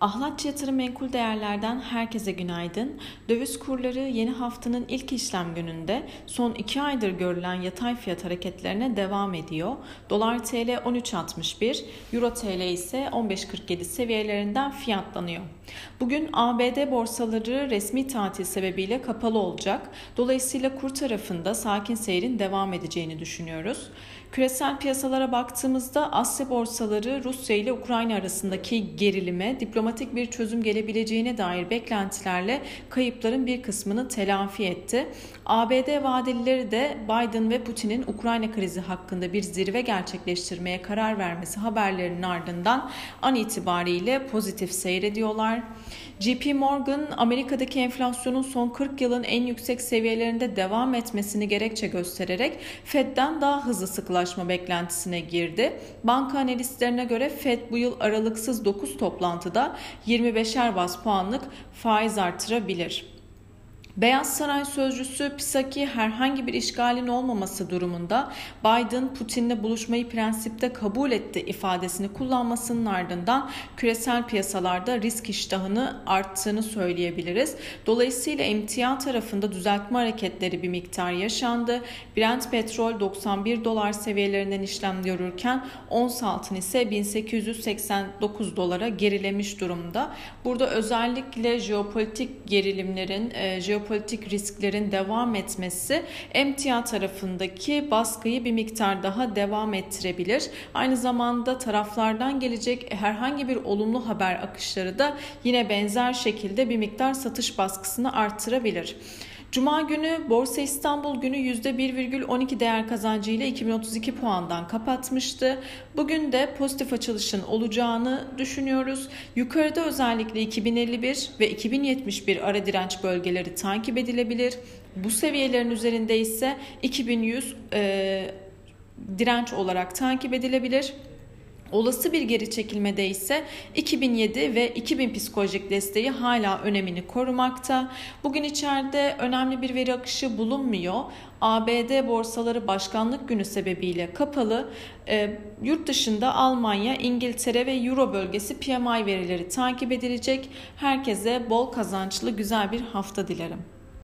Ahlatçı Yatırım Menkul Değerler'den herkese günaydın. Döviz kurları yeni haftanın ilk işlem gününde son 2 aydır görülen yatay fiyat hareketlerine devam ediyor. Dolar TL 13.61, Euro TL ise 15.47 seviyelerinden fiyatlanıyor. Bugün ABD borsaları resmi tatil sebebiyle kapalı olacak. Dolayısıyla kur tarafında sakin seyrin devam edeceğini düşünüyoruz. Küresel piyasalara baktığımızda Asya borsaları Rusya ile Ukrayna arasındaki gerilime diplomatik bir çözüm gelebileceğine dair beklentilerle kayıpların bir kısmını telafi etti. ABD vadelileri de Biden ve Putin'in Ukrayna krizi hakkında bir zirve gerçekleştirmeye karar vermesi haberlerinin ardından an itibariyle pozitif seyrediyorlar. JP Morgan Amerika'daki enflasyonun son 40 yılın en yüksek seviyelerinde devam etmesini gerekçe göstererek Fed'den daha hızlı sıkılaşma beklentisine girdi. Banka analistlerine göre Fed bu yıl aralıksız 9 toplantıda 25'er bas puanlık faiz artırabilir. Beyaz Saray sözcüsü Psaki herhangi bir işgalin olmaması durumunda Biden Putin'le buluşmayı prensipte kabul etti ifadesini kullanmasının ardından küresel piyasalarda risk iştahını arttığını söyleyebiliriz. Dolayısıyla emtia tarafında düzeltme hareketleri bir miktar yaşandı. Brent petrol 91 dolar seviyelerinden işlem görürken ons altın ise 1889 dolara gerilemiş durumda. Burada özellikle jeopolitik gerilimlerin, e, jeopolitik jeopolitik risklerin devam etmesi emtia tarafındaki baskıyı bir miktar daha devam ettirebilir. Aynı zamanda taraflardan gelecek herhangi bir olumlu haber akışları da yine benzer şekilde bir miktar satış baskısını arttırabilir. Cuma günü Borsa İstanbul günü %1,12 değer kazancıyla 2032 puandan kapatmıştı. Bugün de pozitif açılışın olacağını düşünüyoruz. Yukarıda özellikle 2051 ve 2071 ara direnç bölgeleri takip edilebilir. Bu seviyelerin üzerinde ise 2100 e, direnç olarak takip edilebilir. Olası bir geri çekilmede ise 2007 ve 2000 psikolojik desteği hala önemini korumakta. Bugün içeride önemli bir veri akışı bulunmuyor. ABD borsaları başkanlık günü sebebiyle kapalı. E, yurt dışında Almanya, İngiltere ve Euro bölgesi PMI verileri takip edilecek. Herkese bol kazançlı güzel bir hafta dilerim.